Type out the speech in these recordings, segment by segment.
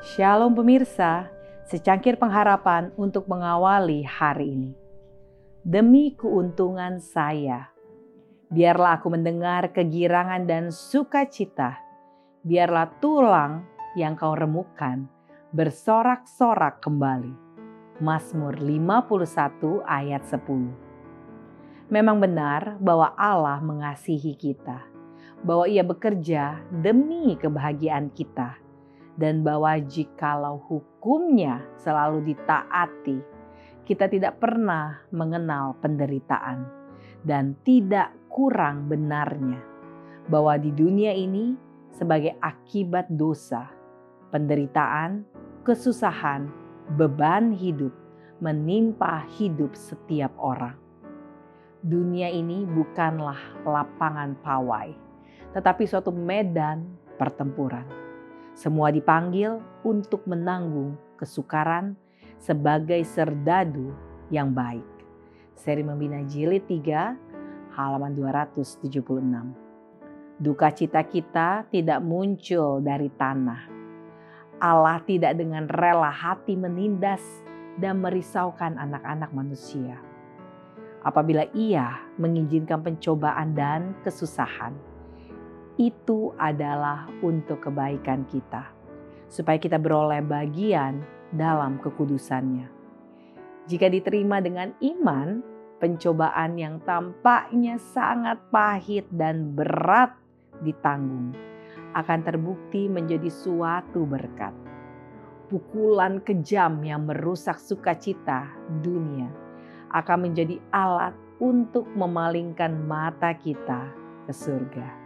Shalom pemirsa, secangkir pengharapan untuk mengawali hari ini. Demi keuntungan saya, biarlah aku mendengar kegirangan dan sukacita. Biarlah tulang yang kau remukan bersorak-sorak kembali. Mazmur 51 ayat 10. Memang benar bahwa Allah mengasihi kita, bahwa ia bekerja demi kebahagiaan kita dan bahwa jikalau hukumnya selalu ditaati, kita tidak pernah mengenal penderitaan dan tidak kurang benarnya bahwa di dunia ini sebagai akibat dosa, penderitaan, kesusahan, beban hidup menimpa hidup setiap orang. Dunia ini bukanlah lapangan pawai, tetapi suatu medan pertempuran semua dipanggil untuk menanggung kesukaran sebagai serdadu yang baik. Seri Membina Jilid 3 halaman 276. Duka cita kita tidak muncul dari tanah. Allah tidak dengan rela hati menindas dan merisaukan anak-anak manusia. Apabila ia mengizinkan pencobaan dan kesusahan, itu adalah untuk kebaikan kita, supaya kita beroleh bagian dalam kekudusannya. Jika diterima dengan iman, pencobaan yang tampaknya sangat pahit dan berat ditanggung akan terbukti menjadi suatu berkat. Pukulan kejam yang merusak sukacita dunia akan menjadi alat untuk memalingkan mata kita ke surga.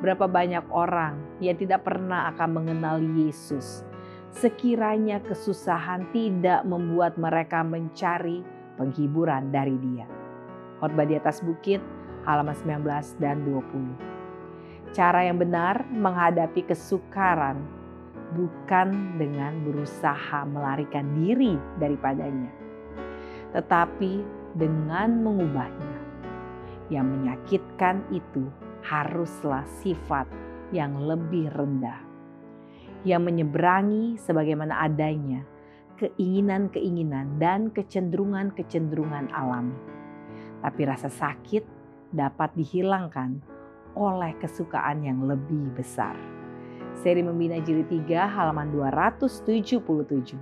Berapa banyak orang yang tidak pernah akan mengenal Yesus. Sekiranya kesusahan tidak membuat mereka mencari penghiburan dari dia. Khotbah di atas bukit halaman 19 dan 20. Cara yang benar menghadapi kesukaran bukan dengan berusaha melarikan diri daripadanya, tetapi dengan mengubahnya. Yang menyakitkan itu haruslah sifat yang lebih rendah. Yang menyeberangi sebagaimana adanya keinginan-keinginan dan kecenderungan-kecenderungan alami. Tapi rasa sakit dapat dihilangkan oleh kesukaan yang lebih besar. Seri Membina Jilid 3 halaman 277.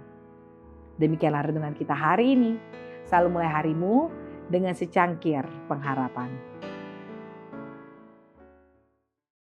Demikianlah renungan kita hari ini. Selalu mulai harimu dengan secangkir pengharapan.